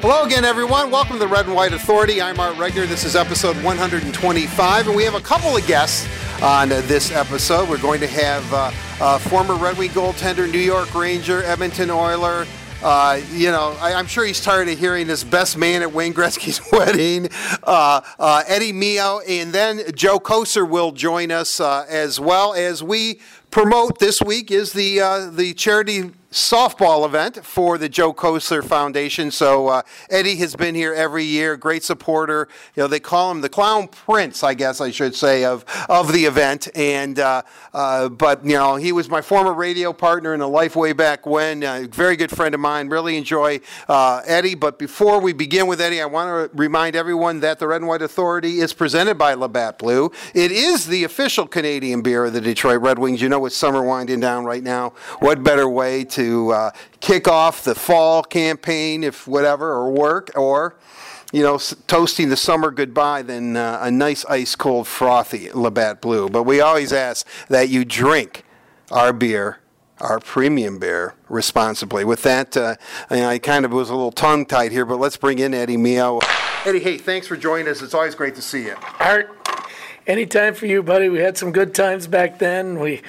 Hello again, everyone. Welcome to the Red and White Authority. I'm Art Regner. This is episode 125, and we have a couple of guests on uh, this episode. We're going to have uh, uh, former Red Wing goaltender, New York Ranger, Edmonton Oiler. Uh, you know, I, am sure he's tired of hearing this best man at Wayne Gretzky's wedding, uh, uh, Eddie Mio, and then Joe Kocur will join us as well as we promote this week is the the charity softball event for the Joe Kocur Foundation. So uh, Eddie has been here every year, great supporter. You know, they call him the Clown Prince, I guess I should say, of of the event. And uh, uh, but you know, he was my former radio partner in a life way back when. A very good friend of mine. Really enjoy uh, Eddie. But before we begin with Eddie, I want to remind everyone that the Red and White Authority is presented by Labatt Blue. It is the official Canadian beer of the Detroit Red Wings. You know, with summer winding down right now, what better way to to uh, kick off the fall campaign, if whatever, or work, or you know, toasting the summer goodbye than uh, a nice ice cold frothy Labatt Blue. But we always ask that you drink our beer, our premium beer, responsibly. With that, uh, I kind of was a little tongue tied here, but let's bring in Eddie Mio. Eddie, hey, thanks for joining us. It's always great to see you. Art, anytime for you, buddy. We had some good times back then. We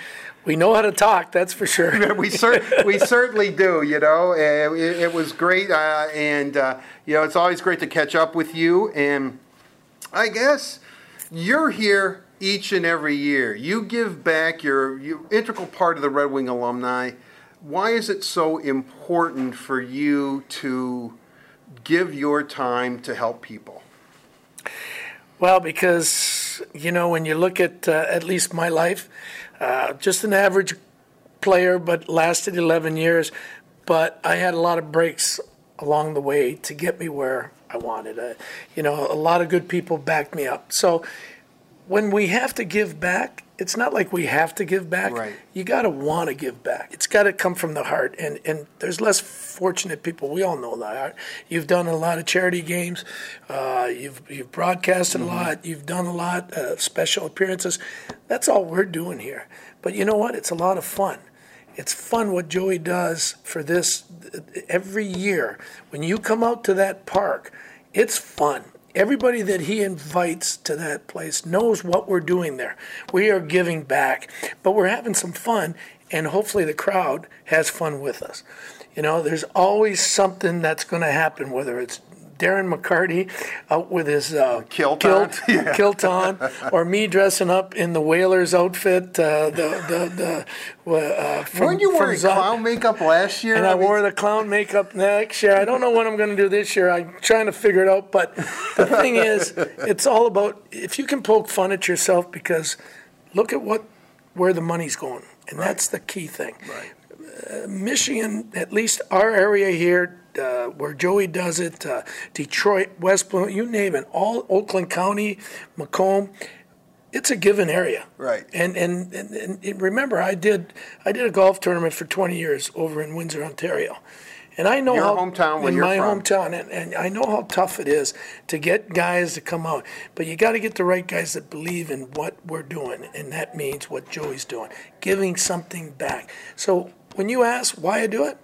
we know how to talk, that's for sure. we, cer- we certainly do, you know. Uh, it, it, was great, uh, and, uh, you know, it's always great to catch up with you. And I guess you're here each and every year. You give back, you're, you're integral part of the Red Wing alumni. Why is it so important for you to give your time to help people? Well, because, you know, when you look at uh, at least my life, uh, just an average player, but lasted 11 years. But I had a lot of breaks along the way to get me where I wanted. Uh, you know, a lot of good people backed me up. So when we have to give back, it's not like we have to give back. Right. You got to want to give back. It's got to come from the heart. And and there's less fortunate people. We all know that. You've done a lot of charity games. Uh, you've you've broadcasted mm-hmm. a lot. You've done a lot of special appearances. That's all we're doing here. But you know what? It's a lot of fun. It's fun what Joey does for this every year. When you come out to that park, it's fun everybody that he invites to that place knows what we're doing there. We are giving back, but we're having some fun, and hopefully the crowd has fun with us. You know, there's always something that's going to happen, whether it's Darren McCarty out with his uh, kilt, kilt, on. Yeah. kilt on, or me dressing up in the Whalers outfit. Uh, the the, the uh, from, Weren't you wearing clown makeup last year? And I, I mean... wore the clown makeup next year. I don't know what I'm going to do this year. I'm trying to figure it out. But the thing is, it's all about if you can poke fun at yourself because look at what where the money's going, and right. that's the key thing. Right. Uh, Michigan, at least our area here, uh, where Joey does it, uh, Detroit, West Bloom, you name it, all Oakland County, Macomb. It's a given area, right? And and, and and remember, I did I did a golf tournament for 20 years over in Windsor, Ontario, and I know your how hometown in my from. hometown, and, and I know how tough it is to get guys to come out. But you got to get the right guys that believe in what we're doing, and that means what Joey's doing, giving something back. So when you ask why I do it,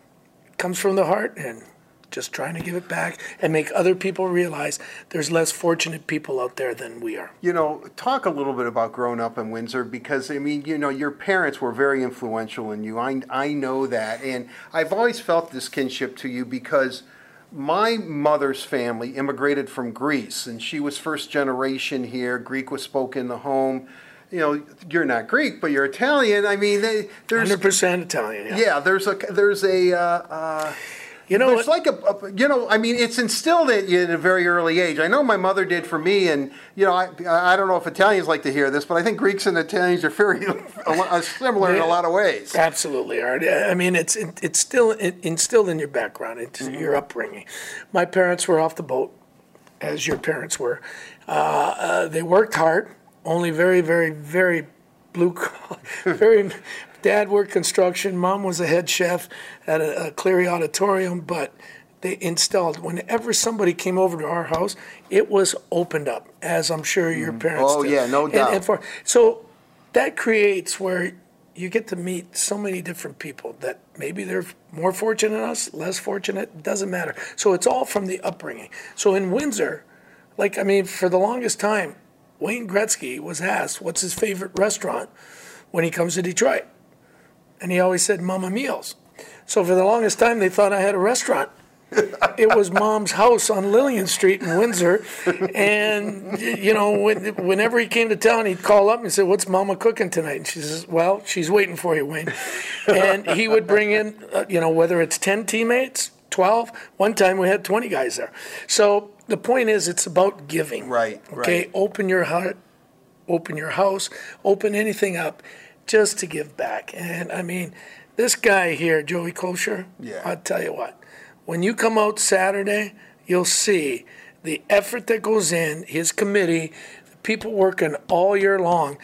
it comes from the heart, and just trying to give it back and make other people realize there's less fortunate people out there than we are. You know, talk a little bit about growing up in Windsor because I mean, you know, your parents were very influential in you. I I know that, and I've always felt this kinship to you because my mother's family immigrated from Greece, and she was first generation here. Greek was spoken in the home. You know, you're not Greek, but you're Italian. I mean, they, there's hundred percent Italian. Yeah. yeah. there's a there's a. Uh, uh, you know, it's like a, a, you know, I mean, it's instilled in you at a very early age. I know my mother did for me, and you know, I, I don't know if Italians like to hear this, but I think Greeks and Italians are very similar in a lot of ways. Absolutely, Art. I mean, it's it, it's still instilled in your background, it's mm-hmm. your upbringing. My parents were off the boat, as your parents were. Uh, uh, they worked hard, only very, very, very blue collar, very Dad worked construction. Mom was a head chef at a, a Cleary Auditorium, but they installed whenever somebody came over to our house, it was opened up, as I'm sure your mm-hmm. parents. Oh did. yeah, no doubt. And, and for, so that creates where you get to meet so many different people that maybe they're more fortunate than us, less fortunate, doesn't matter. So it's all from the upbringing. So in Windsor, like, I mean, for the longest time, Wayne Gretzky was asked, what's his favorite restaurant when he comes to Detroit? And he always said, Mama Meals. So for the longest time, they thought I had a restaurant. it was mom's house on Lillian Street in Windsor. And, you know, when, whenever he came to town, he'd call up and say, What's mama cooking tonight? And she says, Well, she's waiting for you, Wayne. And he would bring in, uh, you know, whether it's 10 teammates, 12, one time we had 20 guys there. So the point is, it's about giving. Right, Okay. right. Open your heart, open your house, open anything up just to give back. And I mean, this guy here, Joey Kocur, Yeah. I'll tell you what, when you come out Saturday, you'll see the effort that goes in, his committee, the people working all year long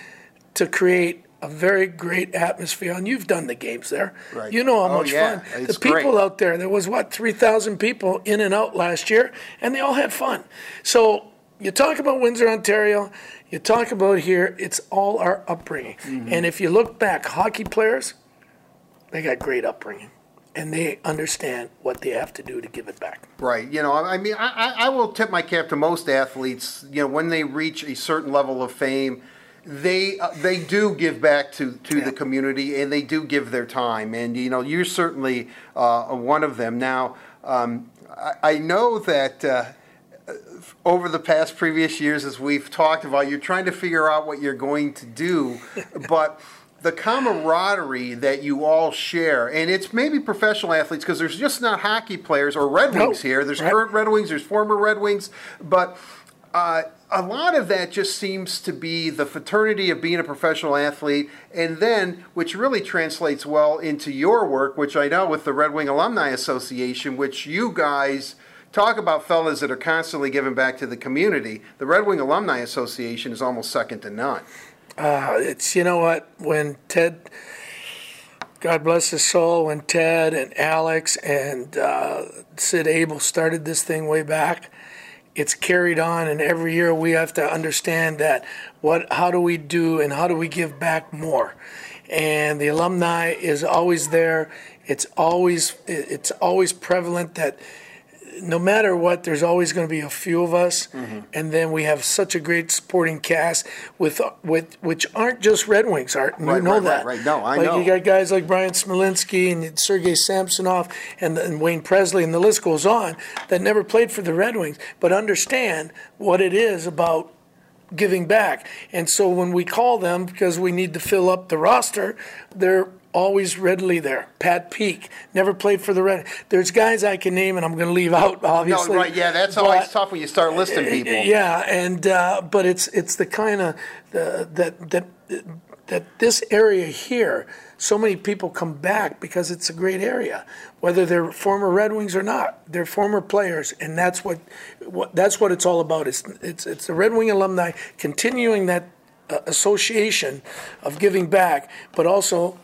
to create a very great atmosphere. And you've done the games there. Right. You know how Oh, much yeah. fun. It's the people great. out there, there was what, 3,000 people in and out last year, and they all had fun. So you talk about Windsor, Ontario, you talk about here, it's all our upbringing. Mm-hmm. And if you look back, hockey players, they got great upbringing. And they understand what they have to do to give it back. Right. You know, I mean, I, I- I will tip my cap to most athletes. You know, when they reach a certain level of fame, they uh, they do give back to, to Yeah. the community and they do give their time. And you know, you're certainly uh, one of them. Now, um, I, I know that. Uh, over the past previous years, as we've talked about, you're trying to figure out what you're going to do, but the camaraderie that you all share, and it's maybe professional athletes because there's just not hockey players or Red No, Wings here. There's right. current Red Wings, there's former Red Wings, but uh, a lot of that just seems to be the fraternity of being a professional athlete, and then which really translates well into your work, which I know with the Red Wing Alumni Association, which you guys talk about fellas that are constantly giving back to the community. The Red Wing Alumni Association is almost second to none. Uh, it's you know what when Ted, God bless his soul, when Ted and Alex and uh, Sid Abel started this thing way back, it's carried on, and every year we have to understand that what how do we do and how do we give back more, and the alumni is always there. It's always it's always prevalent that no matter what, there's always going to be a few of us, Mm-hmm. and then we have such a great supporting cast with with which aren't just Red Wings, Art. Right, you know right, right, that. right. No, I like know. You got guys like Bryan Smolinski and Sergei Samsonov and, and Wayne Presley, and the list goes on that never played for the Red Wings, but understand what it is about giving back. And so when we call them because we need to fill up the roster, they're always readily there. Pat Peake never played for the Red. There's guys I can name, and I'm going to leave out obviously. No, right? Yeah, that's always tough when you start listing people. yeah, and uh, but it's it's the kind of uh, that that that this area here, so many people come back because it's a great area, whether they're former Red Wings or not. They're former players, and that's what, what that's what it's all about. It's it's it's the Red Wing alumni continuing that uh, association of giving back, but also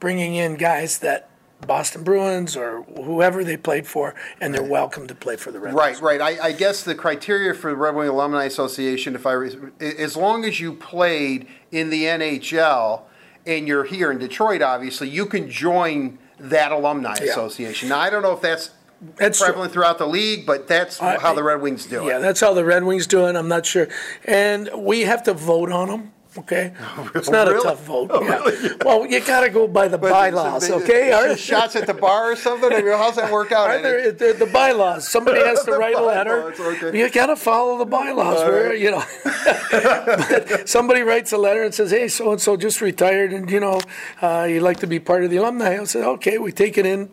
bringing in guys that. Boston Bruins or whoever they played for, and they're welcome to play for the Red Wings. Right, right. I, I guess the criteria for the Red Wing Alumni Association, if I, as long as you played in the NHL and you're here in Detroit, obviously, you can join that alumni Yeah. association. Now, I don't know if that's That's true. prevalent throughout the league, but that's I- how the Red Wings do it. Yeah, that's how the Red Wings do it. I'm not sure, and we have to vote on them. Okay, it's not really? a tough vote. Oh, yeah. really? Well, you got to go by the But bylaws. Okay, Are- shots at the bar or something. I mean, how's that work out? There, the, the bylaws. Somebody has to write a letter. okay. You got to follow the bylaws. All Where right. you know, somebody writes a letter and says, "Hey, so and so just retired, and you know, uh, you'd like to be part of the alumni." I say, "Okay, we take it in,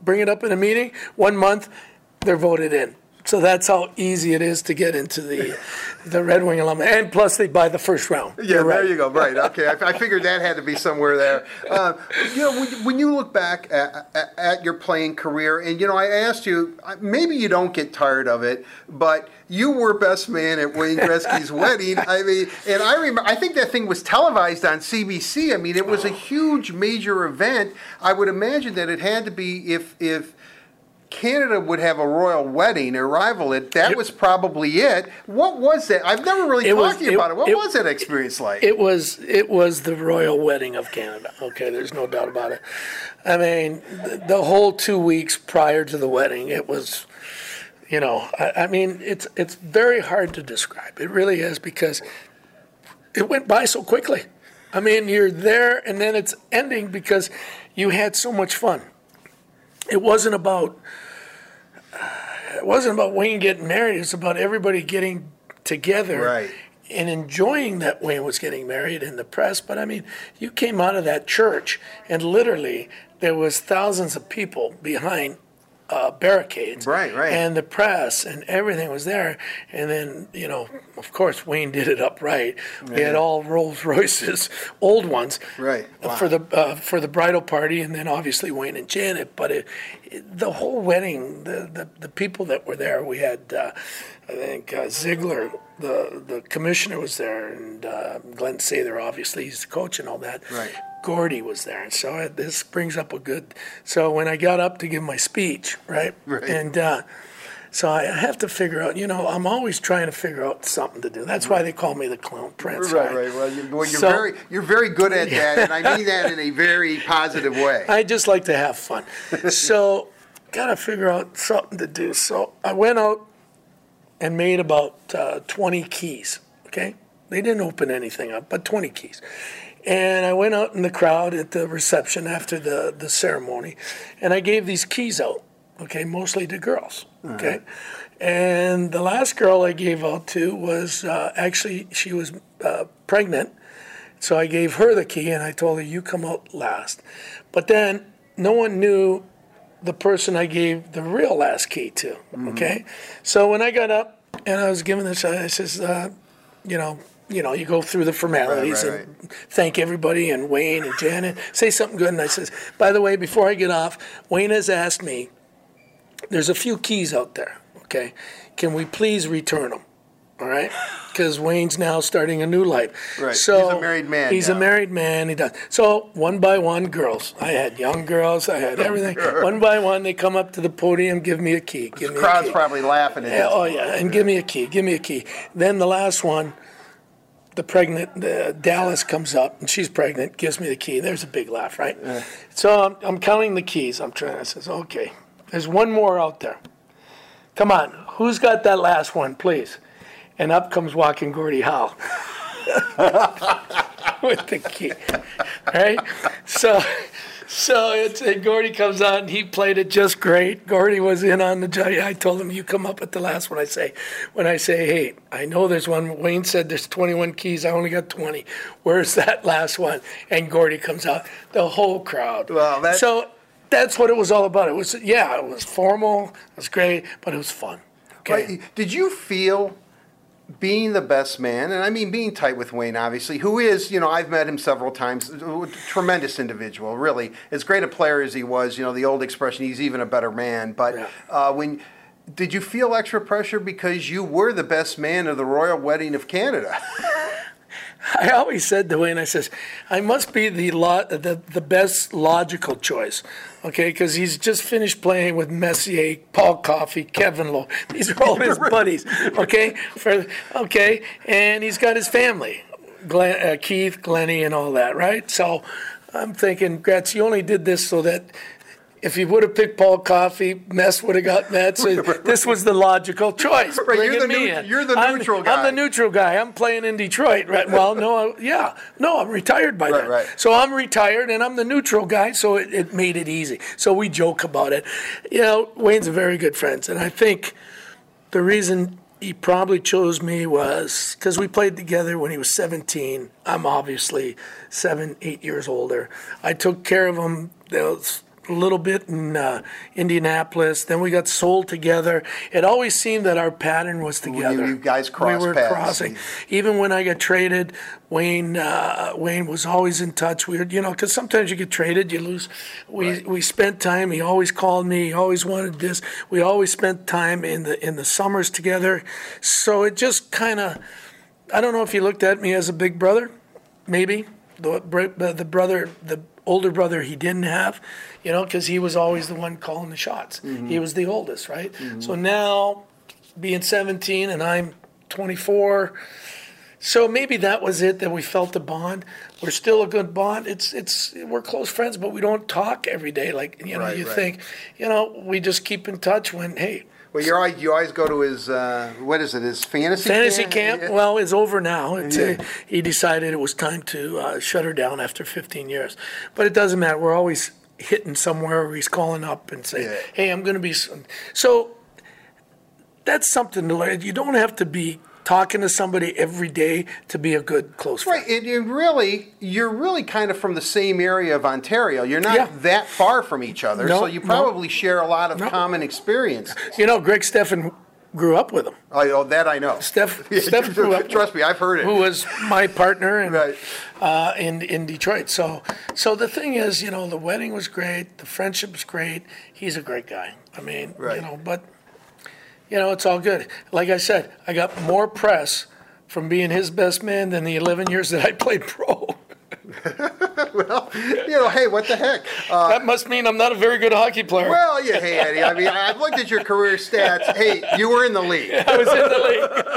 bring it up in a meeting. One month, they're voted in." So that's how easy it is to get into the the Red Wing alumni, and plus they buy the first round. Yeah, You're right. there you go. Right. Okay. I, I figured that had to be somewhere there. Uh, you know, when, when you look back at, at, at your playing career, and you know, I asked you, maybe you don't get tired of it, but you were best man at Wayne Gretzky's wedding. I mean, and I remember, I think that thing was televised on CBC. I mean, it was a huge, major event. I would imagine that it had to be if if Canada would have a royal wedding, a rival. It that was probably it. What was that? I've never really talked was- to you it- about it. What it- was that experience like? It was it was the royal wedding of Canada. Okay, there's no doubt about it. I mean, the, the whole two weeks prior to the wedding, it was, you know, I, I mean, it's it's very hard to describe. It really is because it went by so quickly. I mean, you're there and then it's ending because you had so much fun. It wasn't about it wasn't about Wayne getting married. It was about everybody getting together Right. and enjoying that Wayne was getting married in the press. But I mean, you came out of that church and literally there was thousands of people behind uh, barricades. Right, right. And the press and everything was there. And then, you know, of course, Wayne did it upright. We had all Rolls Royces, old ones, Right. Wow. for the uh, for the bridal party, and then obviously Wayne and Janet. But it, it, the whole wedding, the, the the people that were there, we had, uh, I think uh, Ziegler, the the commissioner was there, and uh, Glen Sather, obviously he's the coach and all that. Right. Gordie was there, and so it, this brings up a good. So when I got up to give my speech, right, Right. and. Uh, so I have to figure out, you know, I'm always trying to figure out something to do. That's why they call me the clown prince. Right, right. Well, you, well, you're So- very you're very good at that, and I mean that in a very positive way. I just like to have fun. so, got to figure out something to do. So, I went out and made about uh, 20 keys. Okay? They didn't open anything up, but 20 keys. And I went out in the crowd at the reception after the, the ceremony, and I gave these keys out, okay, mostly to girls, okay? And the last girl I gave out to was uh, actually, she was uh, pregnant. So I gave her the key and I told her, you come out last. But then no one knew the person I gave the real last key to. Okay. So when I got up and I was giving this, I says, uh, you know, you know, you go through the formalities Right, right, and thank everybody and Wayne and Janet, say something good. And I says, by the way, before I get off, Wayne has asked me, there's a few keys out there. Okay. Can we please return them? All right, because Wayne's now starting a new life. Right. So He's a married man He's now. a married man. He does. So one by one, girls. I had young girls. I had everything. one by one, they come up to the podium, give me a key. Give me a crowd's key. probably laughing at Yeah, oh yeah, and give me a key. Give me a key. Then the last one, the pregnant the Dallas comes up and she's pregnant. Gives me the key. There's a big laugh, right? So I'm, I'm counting the keys. I'm trying. I says, okay. There's one more out there. Come on, who's got that last one, please? And up comes walking Gordie Howe with the key, right? So, so it's and Gordie comes on. He played it just great. Gordie was in on the. job. I told him, "You come up at the last one." I say, when I say, "Hey, I know there's one." Wayne said there's 21 keys. I only got 20. Where's that last one? And Gordie comes out. The whole crowd. Well, that- so that's what it was all about. It was yeah, it was formal. It was great, but it was fun. Okay. Right. Did you feel being the best man, and I mean being tight with Wayne, obviously, who is, you know, I've met him several times, a tremendous individual, really. As great a player as he was, you know, the old expression, he's even a better man. But Yeah. uh, when did you feel extra pressure because you were the best man of the royal wedding of Canada? I always said to Wayne, I says, I must be the lo- the, the best logical choice, okay? Because he's just finished playing with Messier, Paul Coffey, Kevin Lowe. These are all his buddies, okay? For okay, and he's got his family, Glenn, uh, Keith, Glennie, and all that, right? So I'm thinking, Gretz, you only did this so that. If he would have picked Paul Coffey, Mess would have got Mets. So this was the logical choice. Right, you're the me neut- in. you're the I'm- neutral I'm the neutral guy. I'm playing in Detroit, right? Well, no, I- yeah, no, I'm retired by Right, then. right. So I'm retired and I'm the neutral guy, so it, it made it easy. So we joke about it. You know, Wayne's a very good friend, and I think the reason he probably chose me was because we played together when he was 17. I'm obviously seven, eight years older. I took care of him. Was a little bit in uh, Indianapolis. Then we got sold together. It always seemed that our pattern was together. you guys crossed We were paths. crossing. Even when I got traded, Wayne uh, Wayne was always in touch. We, were, you know, because sometimes you get traded, you lose. We we spent time. He always called me. He always wanted this. We always spent time in the in the summers together. So it just kind of. I don't know if he looked at me as a big brother, maybe the the brother, the older brother he didn't have, you know, because he was always the one calling the shots. Mm-hmm. He was the oldest, right? Mm-hmm. So now, being 17 and I'm 24, so maybe that was it that we felt the bond. We're still a good bond. It's it's we're close friends, but we don't talk every day. Like you know, Right, you right. think, you know, we just keep in touch when hey, Well, you're always, you always go to his uh, what is it? His fantasy fantasy camp. camp. Well, it's over now. It's, uh, he decided it was time to uh, shut her down after 15 years, but it doesn't matter. We're always hitting somewhere, or he's calling up and saying, Yeah. "Hey, I'm going to be." So that's something to learn. You don't have to be talking to somebody every day to be a good close friend. Right, and you really, you're really kind of from the same area of Ontario. You're not Yeah. that far from each other, No, so you no. probably share a lot of No. common experience. You know, Greg Stefan grew up with him. I, oh, that I know. Steph, Yeah, Steph grew up. Trust me, I've heard it. Who was my partner and Right. uh, in in Detroit. So so the thing is, you know, the wedding was great, the friendship was great. He's a great guy. I mean, Right. you know, but you know, it's all good. Like I said, I got more press from being his best man than the 11 years that I played pro. you know, hey, what the heck? Uh, that must mean I'm not a very good hockey player. well, yeah, hey, Eddie. I mean, I've looked at your career stats. Hey, you were in the league. I was in the league.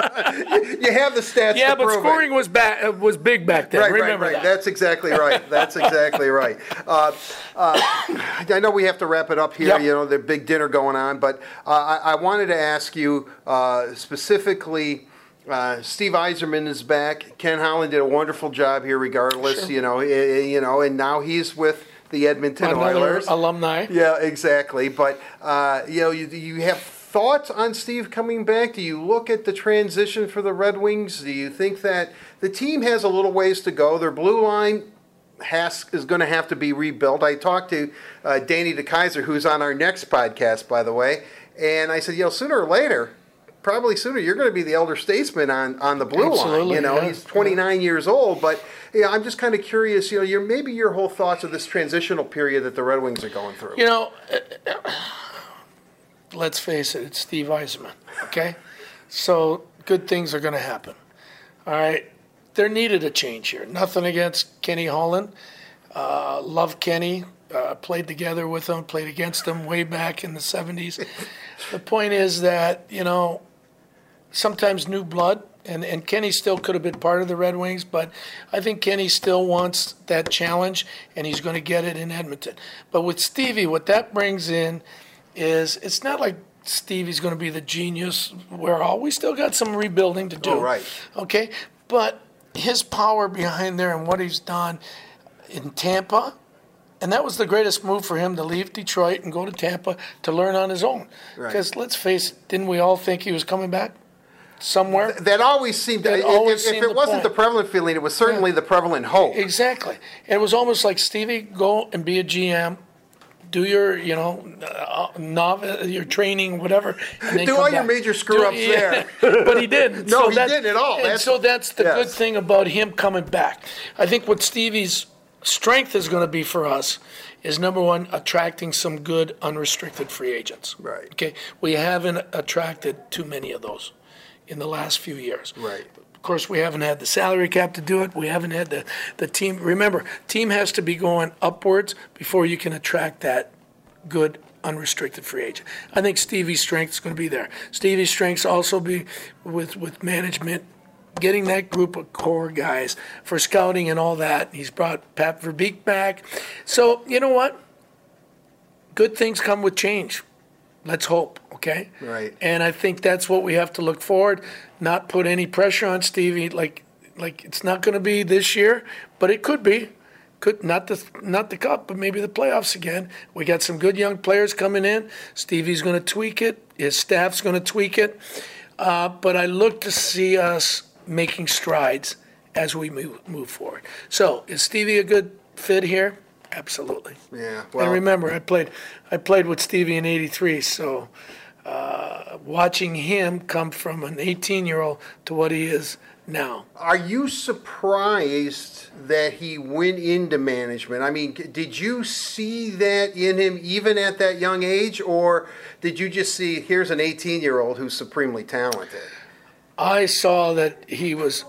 You have the stats. Yeah, to but prove it. scoring was back was big back then. Right, Remember right, right. that. That's exactly right. That's exactly right. Uh, uh, I know we have to wrap it up here. Yep. You know, the big dinner going on, but uh, I, I wanted to ask you uh, specifically. Uh, Steve Yzerman is back. Ken Holland did a wonderful job here, regardless. Sure. You know, eh, eh, you know, and now he's with the Edmonton Another Oilers. alumni. Yeah, exactly. But uh, you know, you, you have thoughts on Steve coming back? Do you look at the transition for the Red Wings? Do you think that the team has a little ways to go? Their blue line has is going to have to be rebuilt. I talked to uh, Danny DeKeyser, who's on our next podcast, by the way, and I said, you know, sooner or later. Probably sooner. You're going to be the elder statesman on, on the blue line. You know, yeah. he's 29 years old, but yeah, I'm just kind of curious. You know, your maybe your whole thoughts of this transitional period that the Red Wings are going through. You know, let's face it, it's Steve Yzerman, okay? So good things are going to happen. All right. There needed a change here. Nothing against Kenny Holland. Uh, love Kenny. Uh, played together with him, played against him way back in the 70s. the point is that, you know, sometimes new blood, and, and Kenny still could have been part of the Red Wings, but I think Kenny still wants that challenge, and he's going to get it in Edmonton. But with Stevie, what that brings in is it's not like Stevie's going to be the genius. We're all we still got some rebuilding to do. Oh, right. Okay, but his power behind there and what he's done in Tampa. And that was the greatest move for him to leave Detroit and go to Tampa to learn on his own. Right. Because let's face it, didn't we all think he was coming back somewhere? That always seemed. That if, always if seemed it the wasn't point. the prevalent feeling, it was certainly the prevalent hope. Exactly. And it was almost like Stevie, go and be a GM, do your, you know, uh, novice, your training, whatever. And Do all your major screw-ups Do- there. but he didn't. No, he didn't at all. And That's- so that's the good thing about him coming back. I think what Stevie's strength is going to be for us is number one, attracting some good unrestricted free agents. Right. Okay. We haven't attracted too many of those in the last few years. Right. Of course, we haven't had the salary cap to do it. We haven't had the, the team. Remember, team has to be going upwards before you can attract that good unrestricted free agent. I think Stevie's strength is going to be there. Stevie's strengths also be with with management, getting that group of core guys for scouting and all that. He's brought Pat Verbeek back. So you know what? Good things come with change. Let's hope, okay? Right. And I think that's what we have to look forward. Not put any pressure on Stevie. Like, like it's not going to be this year, but it could be. Could not the not the cup, but maybe the playoffs again. We got some good young players coming in. Stevie's going to tweak it. His staff's going to tweak it. Uh, but I look to see us making strides as we move move forward. So is Stevie a good fit here? Absolutely. Yeah. Well, and remember, I played, I played with Stevie in '83, so uh, watching him come from an 18-year-old to what he is now. are you surprised that he went into management? I mean, did you see that in him even at that young age, or did you just see here's an 18 year old who's supremely talented? I saw that he was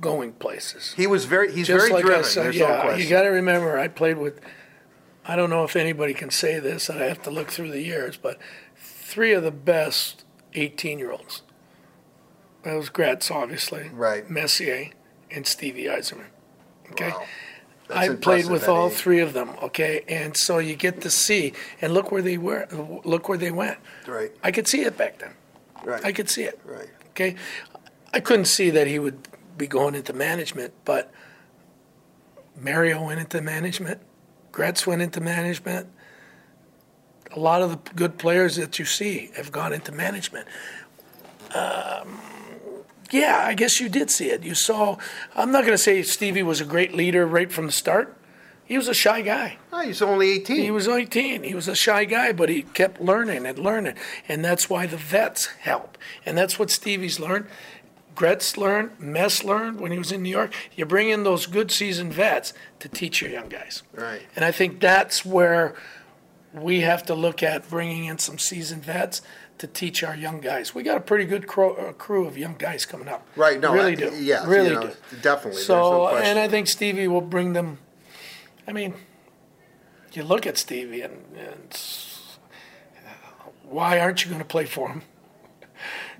going places. He was very he's Just very like driven. I said, There's no yeah, question. you got to remember, I played with. I don't know if anybody can say this, and I have to look through the years, but three of the best 18-year-olds. That was Gretz, obviously. Right. Messier and Stevie Yzerman. Okay. Wow. I played with all age. three of them. Okay, and so you get to see, and look where they were. Look where they went. Right. I could see it back then. Right. I could see it. Right. Okay, I couldn't see that he would be going into management, but Mario went into management, Gretz went into management. A lot of the good players that you see have gone into management. Um, yeah, I guess you did see it. You saw. I'm not going to say Stevie was a great leader right from the start. He was a shy guy. Oh, he's only 18. He was 18. He was a shy guy, but he kept learning and learning. And that's why the vets help. And that's what Stevie's learned. Gretz learned, Mess learned when he was in New York. You bring in those good seasoned vets to teach your young guys. Right. And I think that's where we have to look at bringing in some seasoned vets to teach our young guys. We got a pretty good crew, uh, crew of young guys coming up. Right, no, really I- do. you really know, do. definitely, So, no and I think Stevie will bring them. I mean, you look at Stevie and, and why aren't you going to play for him?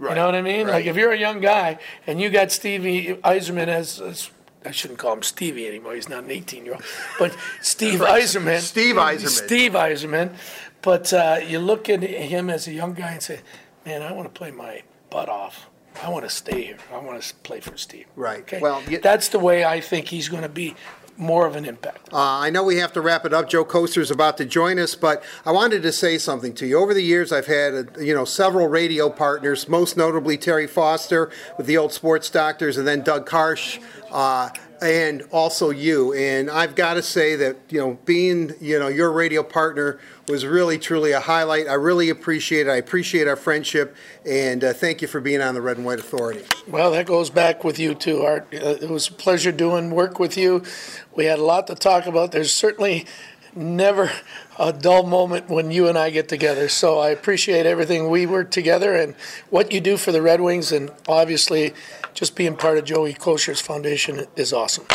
You know what I mean? right. Like if you're a young guy and you got Stevie Yzerman as, as I shouldn't call him Stevie anymore. He's not an 18 year old, but Steve Yzerman. Steve Yzerman. Steve Yzerman. But uh, you look at him as a young guy and say, "Man, I want to play my butt off. I want to stay here. I want to play for Steve." Right. Okay. Well, you- that's the way I think he's going to be more of an impact. Uh, I know we have to wrap it up. Joe Kocur is about to join us, but I wanted to say something to you. Over the years, I've had uh, you know several radio partners, most notably Terry Foster with the old Sports Doctors, and then Doug Karsch. Uh, and also you, and I've got to say that you know being you know your radio partner was really truly a highlight. I really appreciate it. I appreciate our friendship, and uh, thank you for being on the Red and White Authority. Well, that goes back with you too, Art. Uh, it was a pleasure doing work with you. We had a lot to talk about. There's certainly never a dull moment when you and I get together. So I appreciate everything we work together and what you do for the Red Wings, and obviously just being part of Joey Kocur's foundation is awesome.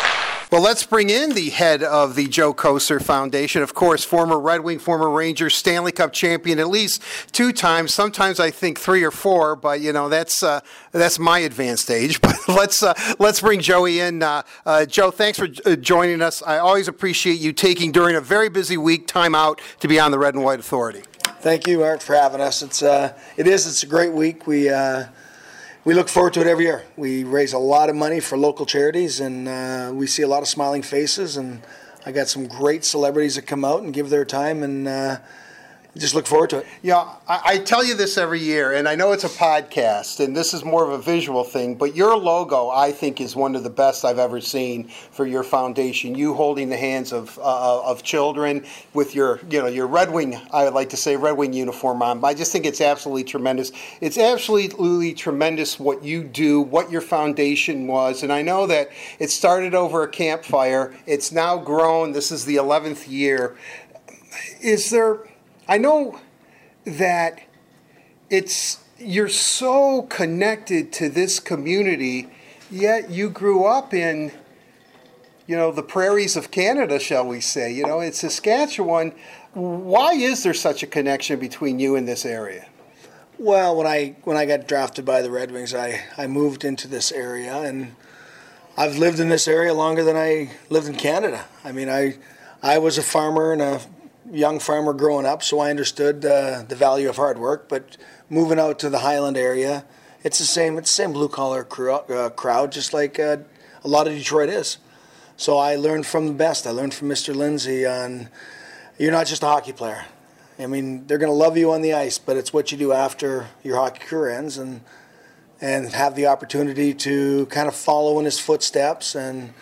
Well, let's bring in the head of the Joe Kocur Foundation. Of course, former Red Wing, former Ranger, Stanley Cup champion at least two times. Sometimes I think three or four, but you know that's uh, that's my advanced age. But let's uh, let's bring Joey in. Uh, uh, Joe, thanks for uh, joining us. I always appreciate you taking during a very busy week time out to be on the Red and White Authority. Thank you, Eric, for having us. It's uh, it is. It's a great week. We we look forward to it every year. We raise a lot of money for local charities, and uh, we see a lot of smiling faces. And I got some great celebrities that come out and give their time, and uh, just look forward to it. Yeah, I, I tell you this every year, and I know it's a podcast, and this is more of a visual thing, but your logo, I think, is one of the best I've ever seen for your foundation. You holding the hands of uh, of children with your, you know, your Red Wing, I would like to say Red Wing uniform on. I just think it's absolutely tremendous. It's absolutely tremendous what you do, what your foundation was, and I know that it started over a campfire. It's now grown. This is the 11th year. Is there? I know that it's you're so connected to this community, yet you grew up in, you know, the prairies of Canada, shall we say? You know, it's Saskatchewan. Why is there such a connection between you and this area? Well, when I when I got drafted by the Red Wings, I, I moved into this area, and I've lived in this area longer than I lived in Canada. I mean, I I was a farmer and a young farmer growing up, so I understood uh, the value of hard work. But moving out to the Highland area, it's the same. It's the same blue collar uh, crowd, just like uh, a lot of Detroit is. So I learned from the best. I learned from Mr. Lindsay on you're not just a hockey player. I mean, they're going to love you on the ice, but it's what you do after your hockey career ends, and and have the opportunity to kind of follow in his footsteps and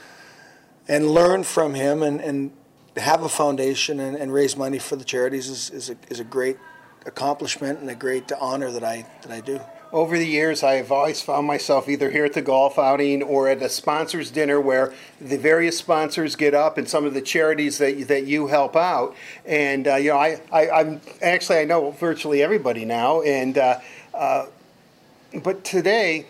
and learn from him and, and have a foundation and, and raise money for the charities is, is, a, is a great accomplishment and a great honor that I that I do. Over the years, I have always found myself either here at the golf outing or at a sponsors dinner where the various sponsors get up and some of the charities that you, that you help out. And uh, you know, I, I I'm actually I know virtually everybody now. And uh, uh, but today,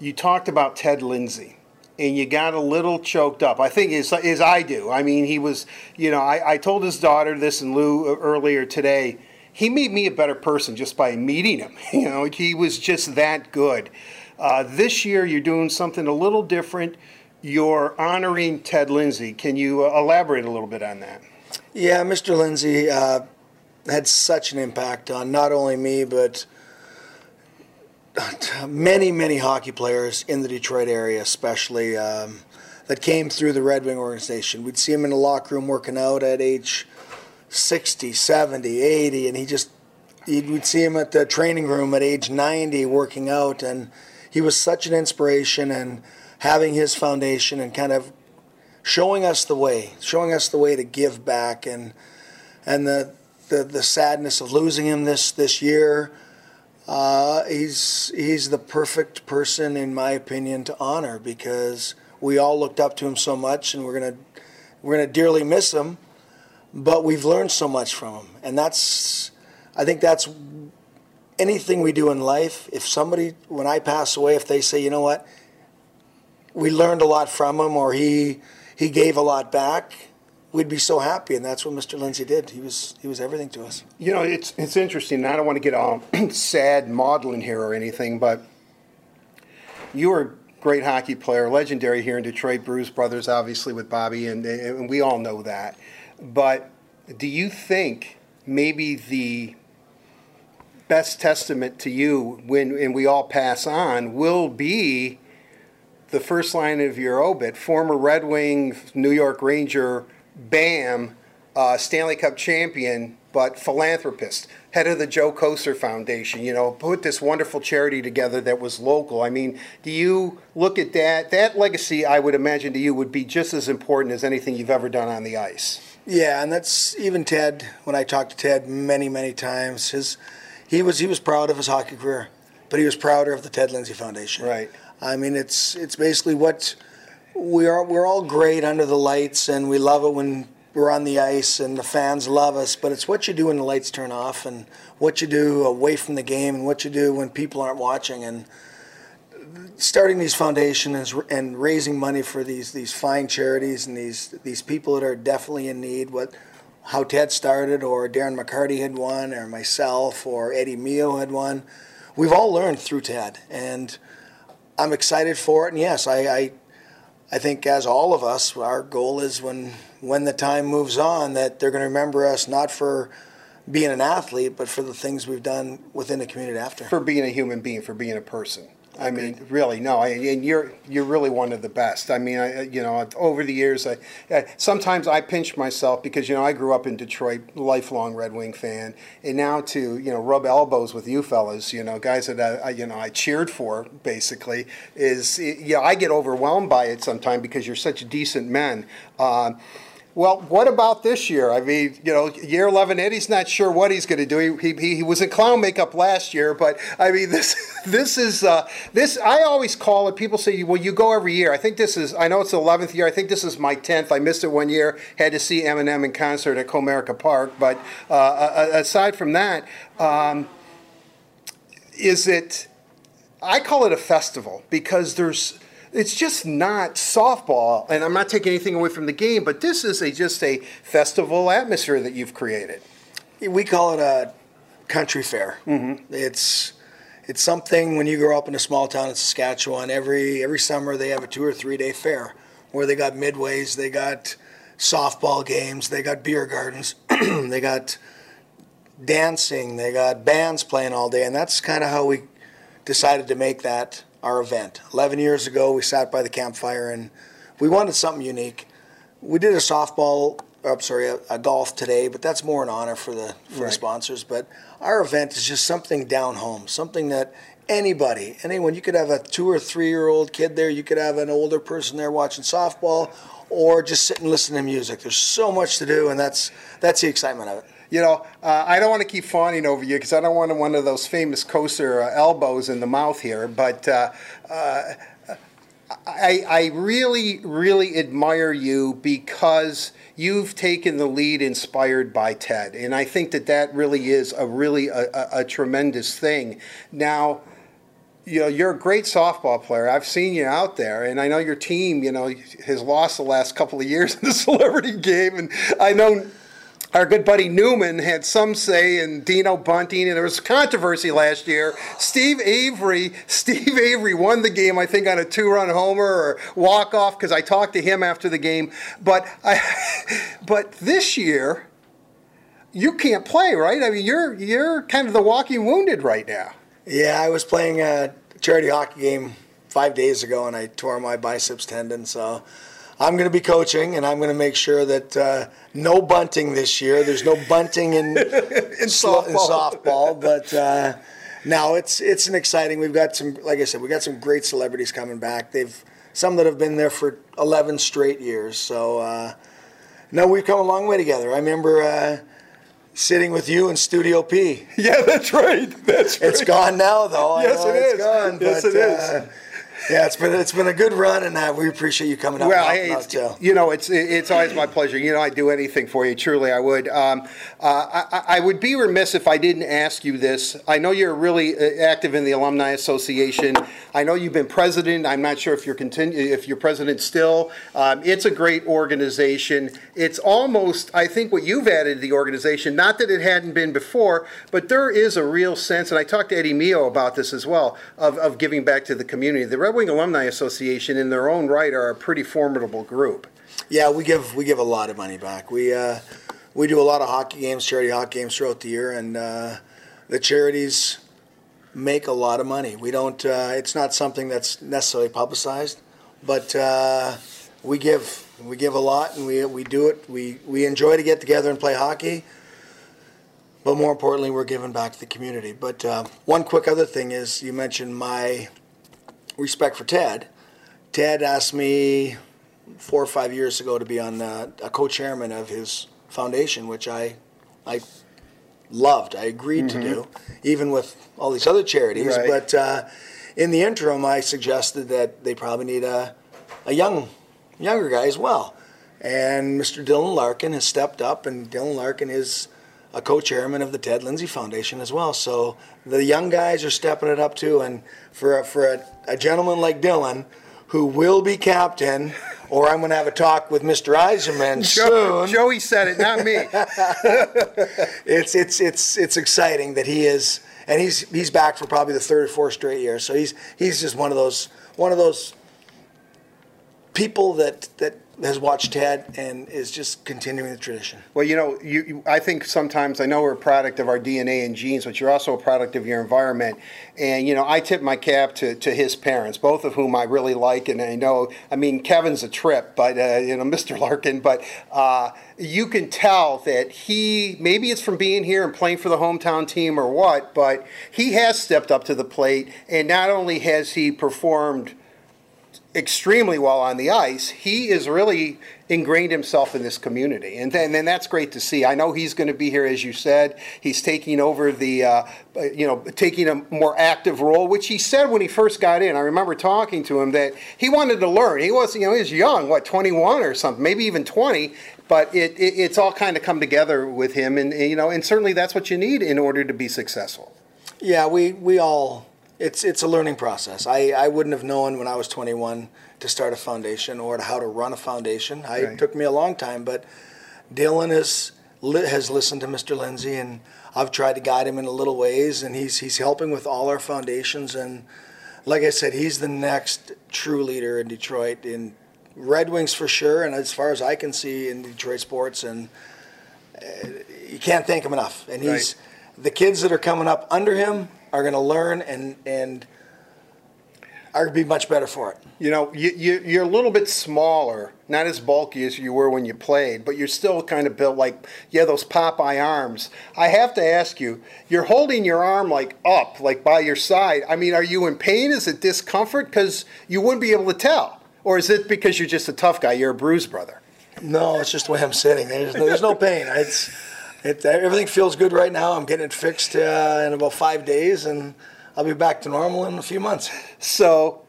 you talked about Ted Lindsay and you got a little choked up. I think as, as I do. I mean, he was, you know, I, I told his daughter this and Lou earlier today. He made me a better person just by meeting him. You know, he was just that good. Uh, this year, you're doing something a little different. You're honoring Ted Lindsay. Can you uh, elaborate a little bit on that? Yeah, Mr. Lindsay uh, had such an impact on not only me, but many, many hockey players in the Detroit area, especially um, that came through the Red Wing organization. We'd see him in the locker room working out at age 60, 70, 80, and he just, we'd see him at the training room at age 90 working out, and he was such an inspiration and having his foundation and kind of showing us the way, showing us the way to give back, and and the the, the sadness of losing him this this year uh, he's he's the perfect person, in my opinion, to honor because we all looked up to him so much, and we're gonna we're gonna dearly miss him. But we've learned so much from him, and that's I think that's anything we do in life. If somebody, when I pass away, if they say, you know what, we learned a lot from him, or he he gave a lot back, we'd be so happy, and that's what Mr. Lindsay did. He was he was everything to us. You know, it's it's interesting. I don't want to get all sad maudlin here or anything, but you were a great hockey player, legendary here in Detroit. Bruise Brothers, obviously with Bobby, and, and we all know that. But do you think maybe the best testament to you when and we all pass on will be the first line of your obit, former Red Wing, New York Ranger Bam, uh, Stanley Cup champion, but philanthropist, head of the Joe Kocur Foundation, you know, put this wonderful charity together that was local. I mean, do you look at that? That legacy, I would imagine to you, would be just as important as anything you've ever done on the ice. Yeah, and that's even Ted. When I talked to Ted many, many times, his he was he was proud of his hockey career, but he was prouder of the Ted Lindsay Foundation. Right. I mean, it's it's basically what we are we're all great under the lights, and we love it when we're on the ice, and the fans love us. But it's what you do when the lights turn off, and what you do away from the game, and what you do when people aren't watching, and starting these foundations and raising money for these these fine charities and these these people that are definitely in need. What how Ted started, or Darren McCarty had won, or myself, or Eddie Mio had won. We've all learned through Ted, and I'm excited for it. And yes, I, I I think, as all of us, our goal is when when the time moves on that they're going to remember us not for being an athlete, but for the things we've done within the community after. For being a human being, for being a person. I mean, really, no. I, and you're you're really one of the best. I mean, I, you know, over the years, I, I, sometimes I pinch myself because you know I grew up in Detroit, lifelong Red Wing fan, and now to you know rub elbows with you fellas, you know, guys that I, you know I cheered for, basically, is yeah, I get overwhelmed by it sometimes because you're such decent men. Uh, well, what about this year? I mean, you know, year 11, Eddie's not sure what he's going to do. He, he, he, was in clown makeup last year, but I mean, this this is uh, this. I always call it. People say, well, you go every year. I think this is. I know it's the 11th year. I think this is my 10th. I missed it one year. Had to see Eminem in concert at Comerica Park. But uh, aside from that, um, is it? I call it a festival because there's it's just not softball, and I'm not taking anything away from the game, but this is a just a festival atmosphere that you've created. We call it a country fair. Mm-hmm. It's it's something when you grow up in a small town in Saskatchewan. Every every summer they have a two or three day fair where they got midways, they got softball games, they got beer gardens, they got dancing, they got bands playing all day, and that's kind of how we decided to make that our event. 11 years ago, we sat by the campfire and we wanted something unique. We did a softball, I'm sorry, a, a golf today, but that's more an honor for the for right. the sponsors. But our event is just something down home, something that anybody, anyone, you could have a two or three year old kid there, you could have an older person there watching softball, or just sit and listen to music. There's so much to do, and that's that's the excitement of it you know, uh, I don't want to keep fawning over you because I don't want one of those famous Kocur uh, elbows in the mouth here, but uh, uh, I, I really, really admire you because you've taken the lead inspired by Ted, and I think that that really is a really a, a, a tremendous thing. Now, you know, you're a great softball player. I've seen you out there, and I know your team, you know, has lost the last couple of years in the celebrity game, and I know our good buddy Newman had some say in Dino Bunting, and there was controversy last year. Steve Avery, Steve Avery won the game, I think, on a two-run homer or walk-off because I talked to him after the game. But I, but this year, you can't play, right? I mean, you're you're kind of the walking wounded right now. Yeah, I was playing a charity hockey game five days ago, and I tore my biceps tendon. So I'm going to be coaching, and I'm going to make sure that uh, no bunting this year. There's no bunting in, in, softball. in softball, but uh, now it's it's an exciting. We've got some, like I said, we've got some great celebrities coming back. They've some that have been there for 11 straight years. So uh, no, we've come a long way together. I remember uh, sitting with you in Studio P. Yeah, that's right. That's right. It's gone now, though. Yes, it it's Gone, yes, but, it is. Yeah, it's been it's been a good run, and uh, we appreciate you coming out. Well, hey, it's, you know, it's it's always my pleasure. You know, I'd do anything for you. Truly, I would. Um, uh, I, I, would be remiss if I didn't ask you this. I know you're really uh, active in the Alumni Association. I know you've been president. I'm not sure if you're continue if you're president still. Um, it's a great organization. It's almost, I think, what you've added to the organization. Not that it hadn't been before, but there is a real sense, and I talked to Eddie Mio about this as well, of, of giving back to the community. The Wing Alumni Association, in their own right, are a pretty formidable group. Yeah, we give we give a lot of money back. We uh, we do a lot of hockey games, charity hockey games throughout the year, and uh, the charities make a lot of money. We don't. Uh, it's not something that's necessarily publicized, but uh, we give we give a lot, and we we do it. We we enjoy to get together and play hockey. But more importantly, we're giving back to the community. But uh, one quick other thing is you mentioned my respect for Ted. Ted asked me four or five years ago to be on uh, a co-chairman of his foundation, which I, I loved. I agreed mm-hmm. to do, even with all these other charities. Right. But uh, in the interim, I suggested that they probably need a, a young, younger guy as well. And Mr. Dylan Larkin has stepped up, and Dylan Larkin is a co-chairman of the Ted Lindsay Foundation as well. So the young guys are stepping it up too. And for a, for a, a gentleman like Dylan, who will be captain, or I'm going to have a talk with Mr. Yzerman soon. Joey said it, not me. it's it's it's it's exciting that he is, and he's he's back for probably the third or fourth straight year. So he's he's just one of those one of those people that that has watched Ted and is just continuing the tradition. Well, you know, you, you, I think sometimes I know we're a product of our DNA and genes, but you're also a product of your environment. And you know, I tip my cap to, to his parents, both of whom I really like, and I know. I mean, Kevin's a trip, but uh, you know, Mr. Larkin, but. Uh, you can tell that he maybe it's from being here and playing for the hometown team or what, but he has stepped up to the plate, and not only has he performed extremely well on the ice, he is really ingrained himself in this community, and then, and that's great to see. I know he's going to be here, as you said. He's taking over the, uh, you know, taking a more active role, which he said when he first got in. I remember talking to him that he wanted to learn. He was, you know, he's young, what, 21 or something, maybe even 20. But it, it it's all kind of come together with him, and you know, and certainly that's what you need in order to be successful. Yeah, we we all it's it's a learning process. I, I wouldn't have known when I was 21 to start a foundation or how to run a foundation. I, right. It took me a long time, but Dylan has has listened to Mr. Lindsay, and I've tried to guide him in a little ways, and he's he's helping with all our foundations. And like I said, he's the next true leader in Detroit in Red Wings for sure, and as far as I can see in Detroit sports, and uh, you can't thank him enough. And he's right. the kids that are coming up under him are going to learn and and are going to be much better for it. You know, you, you, you're a little bit smaller, not as bulky as you were when you played, but you're still kind of built like, yeah, those Popeye arms. I have to ask you, you're holding your arm like up, like by your side. I mean, are you in pain? Is it discomfort? Because you wouldn't be able to tell. Or is it because you're just a tough guy? You're a Bruise Brother. No, it's just the way I'm sitting. There's no, there's no pain. It's it, everything feels good right now. I'm getting it fixed uh, in about five days, and I'll be back to normal in a few months. So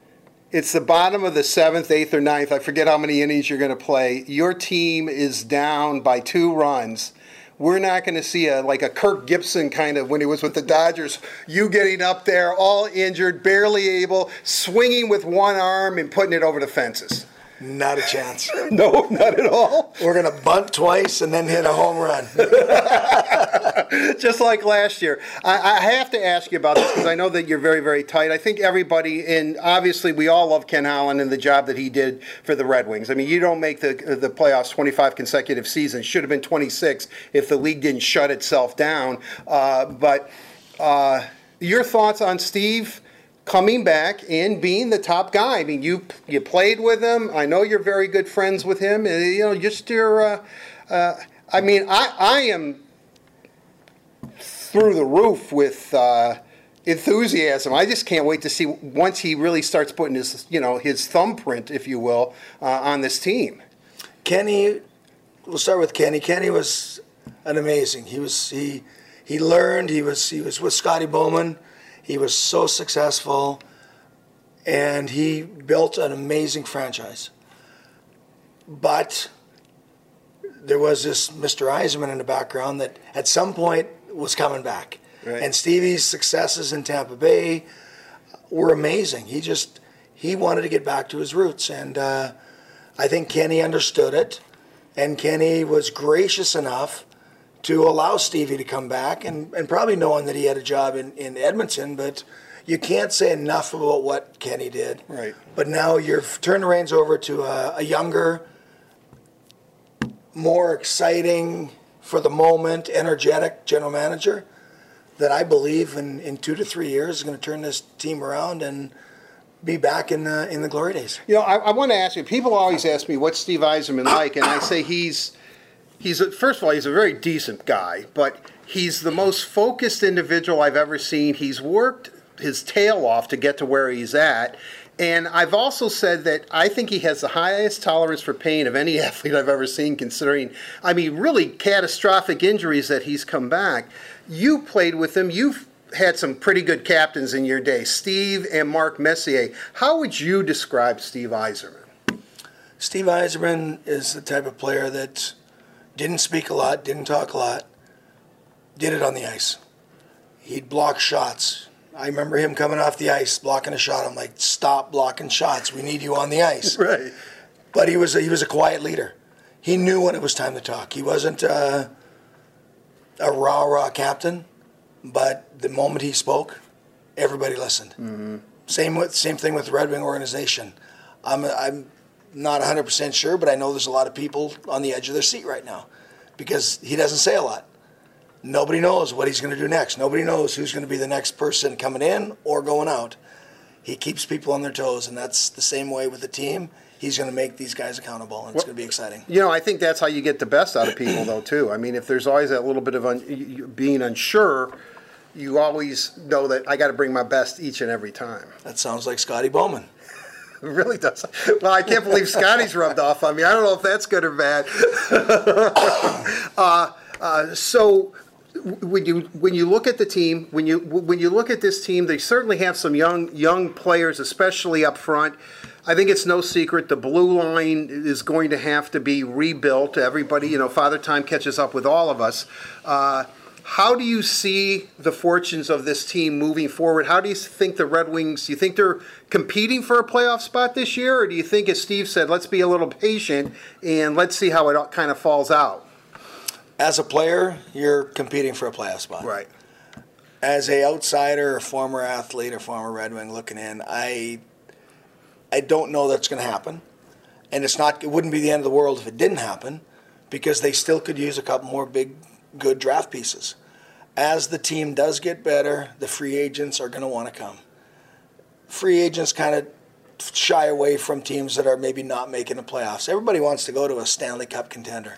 it's the bottom of the seventh, eighth, or ninth. I forget how many innings you're going to play. Your team is down by two runs we're not going to see a like a Kirk Gibson kind of when he was with the Dodgers. You getting up there, all injured, barely able, swinging with one arm and putting it over the fences. Not a chance. No, not at all. We're gonna bunt twice and then hit a home run. Just like last year. I, I have to ask you about this because I know that you're very, very tight. I think everybody, and obviously we all love Ken Holland and the job that he did for the Red Wings. I mean, you don't make the the playoffs 25 consecutive seasons. Should have been 26 if the league didn't shut itself down. Uh, but uh, your thoughts on Steve? Coming back and being the top guy. I mean, you you played with him. I know you're very good friends with him. You know, just your. Uh, uh, I mean, I I am through the roof with. Uh, enthusiasm. I just can't wait to see once he really starts putting his, you know, his thumbprint, if you will, uh, on this team. Kenny, we'll start with Kenny. Kenny was an amazing. He was he he learned. He was he was with Scotty Bowman he was so successful, and he built an amazing franchise. But there was this Mr. Yzerman in the background that at some point was coming back. Right. And Stevie's successes in Tampa Bay were amazing. He just he wanted to get back to his roots, and uh, I think Kenny understood it, and Kenny was gracious enough to allow Stevie to come back, and, and probably knowing that he had a job in, in Edmonton, but you can't say enough about what Kenny did. Right. But now you've turned the reins over to a, a younger, more exciting, for the moment, energetic general manager that I believe in, in two to three years is going to turn this team around and be back in the, in the glory days. You know, I, I want to ask you. People always ask me what's Steve Yzerman like, and I say he's he's a, first of all he's a very decent guy, but he's the most focused individual I've ever seen. He's worked his tail off to get to where he's at. And I've also said that I think he has the highest tolerance for pain of any athlete I've ever seen, considering, I mean, really catastrophic injuries that he's come back. You played with him. You've had some pretty good captains in your day, Steve and Mark Messier. How would you describe Steve Yzerman? Steve Yzerman is the type of player that didn't speak a lot, didn't talk a lot, did it on the ice. He'd block shots. I remember him coming off the ice, blocking a shot. I'm like, stop blocking shots. We need you on the ice. Right. But he was a, he was a quiet leader. He knew when it was time to talk. He wasn't uh, a rah rah captain, but the moment he spoke, everybody listened. Mm-hmm. Same with same thing with the Red Wing organization. I'm I'm not 100% sure, but I know there's a lot of people on the edge of their seat right now because he doesn't say a lot. Nobody knows what he's going to do next. Nobody knows who's going to be the next person coming in or going out. He keeps people on their toes, and that's the same way with the team. He's going to make these guys accountable, and it's well, going to be exciting. You know, I think that's how you get the best out of people, though, too. I mean, if there's always that little bit of un- being unsure, you always know that I got to bring my best each and every time. That sounds like Scotty Bowman. Really does. Well, I can't believe Scotty's rubbed off on me. I don't know if that's good or bad. uh, uh, so when you when you look at the team, when you when you look at this team, they certainly have some young young players, especially up front. I think it's no secret the blue line is going to have to be rebuilt. Everybody, you know, Father Time catches up with all of us. Uh, how do you see the fortunes of this team moving forward? How do you think the Red Wings, do you think they're competing for a playoff spot this year? Or do you think, as Steve said, let's be a little patient and let's see how it kind of falls out? As a player, you're competing for a playoff spot. Right. As a outsider, a former athlete, or former Red Wing looking in, I I don't know that's going to happen. And it's not it wouldn't be the end of the world if it didn't happen because they still could use a couple more big good draft pieces. As the team does get better, the free agents are going to want to come. Free agents kind of shy away from teams that are maybe not making the playoffs. Everybody wants to go to a Stanley Cup contender.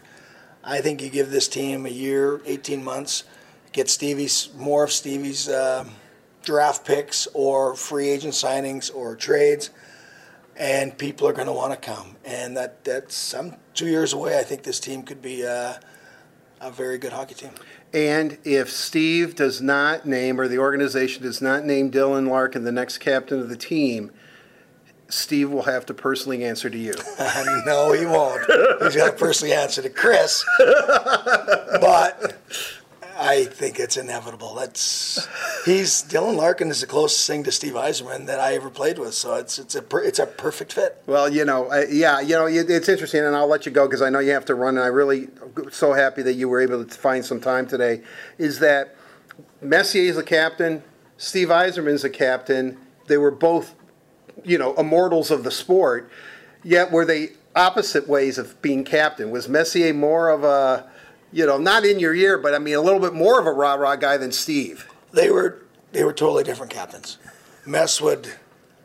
I think you give this team a year, 18 months, get Stevie's more of Stevie's uh, draft picks or free agent signings or trades, and people are going to want to come. And that that's some two years away. I think this team could be. Uh, a very good hockey team. And if Steve does not name, or the organization does not name Dylan Larkin the next captain of the team, Steve will have to personally answer to you. no, he won't. He's got to personally answer to Chris. but I think it's inevitable. That's he's Dylan Larkin is the closest thing to Steve Yzerman that I ever played with. So it's it's a per, it's a perfect fit. Well, you know, uh, yeah, you know, it's interesting, and I'll let you go because I know you have to run. And I really so happy that you were able to find some time today. Is that Messier is a captain, Steve Yzerman's a captain. They were both, you know, immortals of the sport. Yet were they opposite ways of being captain? Was Messier more of a you know, not in your ear, but I mean a little bit more of a rah rah guy than Steve. They were they were totally different captains. Mess would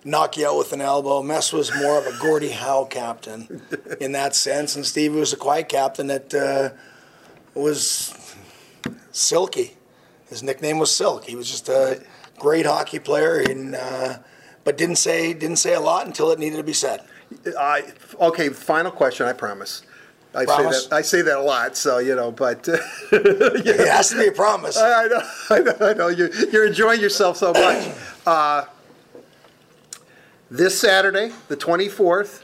knock you out with an elbow. Mess was more of a Gordie Howe captain in that sense, and Steve was a quiet captain that uh, was silky. His nickname was Silk. He was just a great hockey player, and uh, but didn't say didn't say a lot until it needed to be said. I okay. Final question. I promise. I promise? say that I say that a lot, so you know. But uh, it has to be a promise. I, I know, I know, I know. You, you're enjoying yourself so much. Uh, this Saturday, the 24th,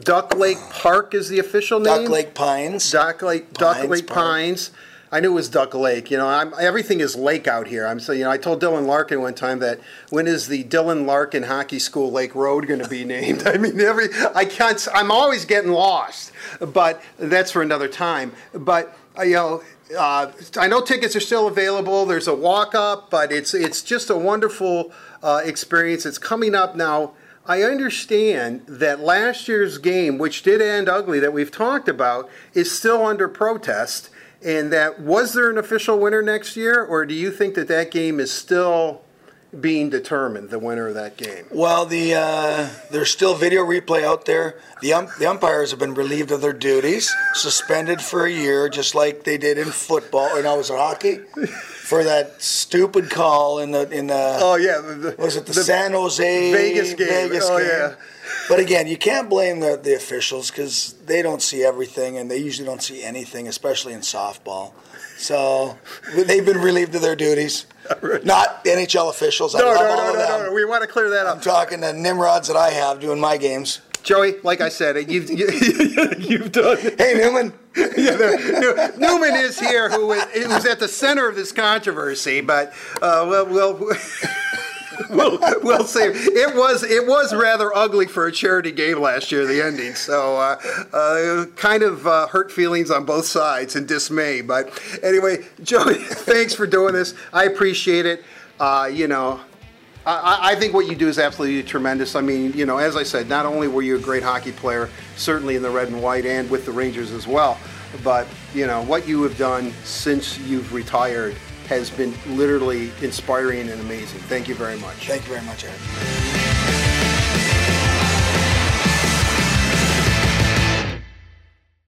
Duck Lake Park is the official name. Duck Lake Pines. Duck Lake Duck Pines Lake Park. Pines. I knew it was Duck Lake. You know, I'm, everything is lake out here. I'm so you know. I told Dylan Larkin one time that when is the Dylan Larkin Hockey School Lake Road going to be named? I mean, every I can't. I'm always getting lost, but that's for another time. But uh, you know. Uh, I know tickets are still available. There's a walk up, but it's it's just a wonderful uh, experience. It's coming up now. I understand that last year's game, which did end ugly, that we've talked about, is still under protest. And that was there an official winner next year, or do you think that that game is still being determined, the winner of that game? Well, the uh, there's still video replay out there. The um, the umpires have been relieved of their duties, suspended for a year, just like they did in football. Or no, was it hockey? For that stupid call in the in the Oh yeah, the, was it the, San Jose Vegas game? Vegas oh game? yeah. But again, you can't blame the, the officials because they don't see everything and they usually don't see anything, especially in softball. So they've been relieved of their duties. Not NHL officials. I No, love no, all no, of them. no, no. We want to clear that up. I'm talking to Nimrods that I have doing my games. Joey, like I said, you've you, you've done. Hey, Newman. Yeah, Newman is here, who is, who's at the center of this controversy. But uh, well, well, we'll we'll see. It was it was rather ugly for a charity game last year, the ending. So uh, uh, kind of uh, hurt feelings on both sides and dismay. But anyway, Joey, thanks for doing this. I appreciate it. Uh, you know. I, I think what you do is absolutely tremendous. I mean, you know, as I said, not only were you a great hockey player, certainly in the red and white and with the Rangers as well, but, you know, what you have done since you've retired has been literally inspiring and amazing. Thank you very much. Thank you very much, Eric.